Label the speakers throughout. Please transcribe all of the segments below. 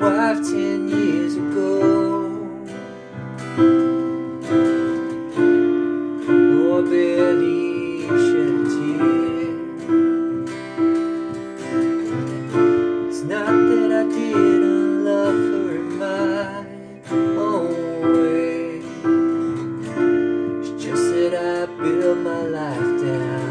Speaker 1: wife ten years ago. Barely shed a tear. It's not that I didn't love her in my own way. It's just that I built my life down.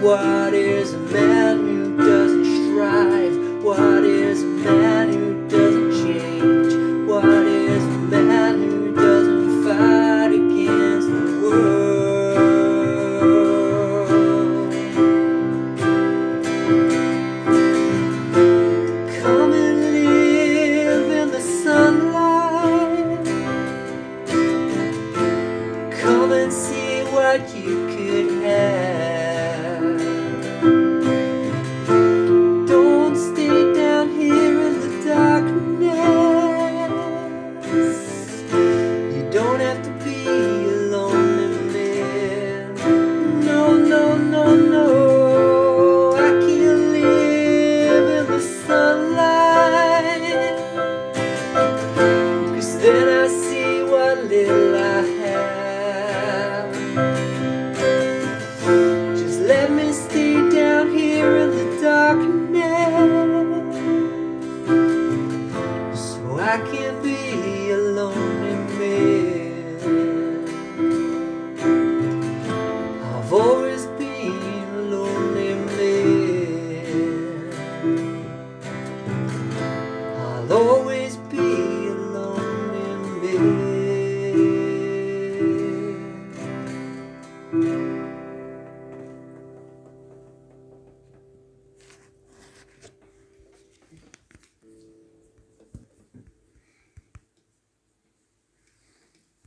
Speaker 1: What is a man who doesn't strive? What is a man? I can't be alone.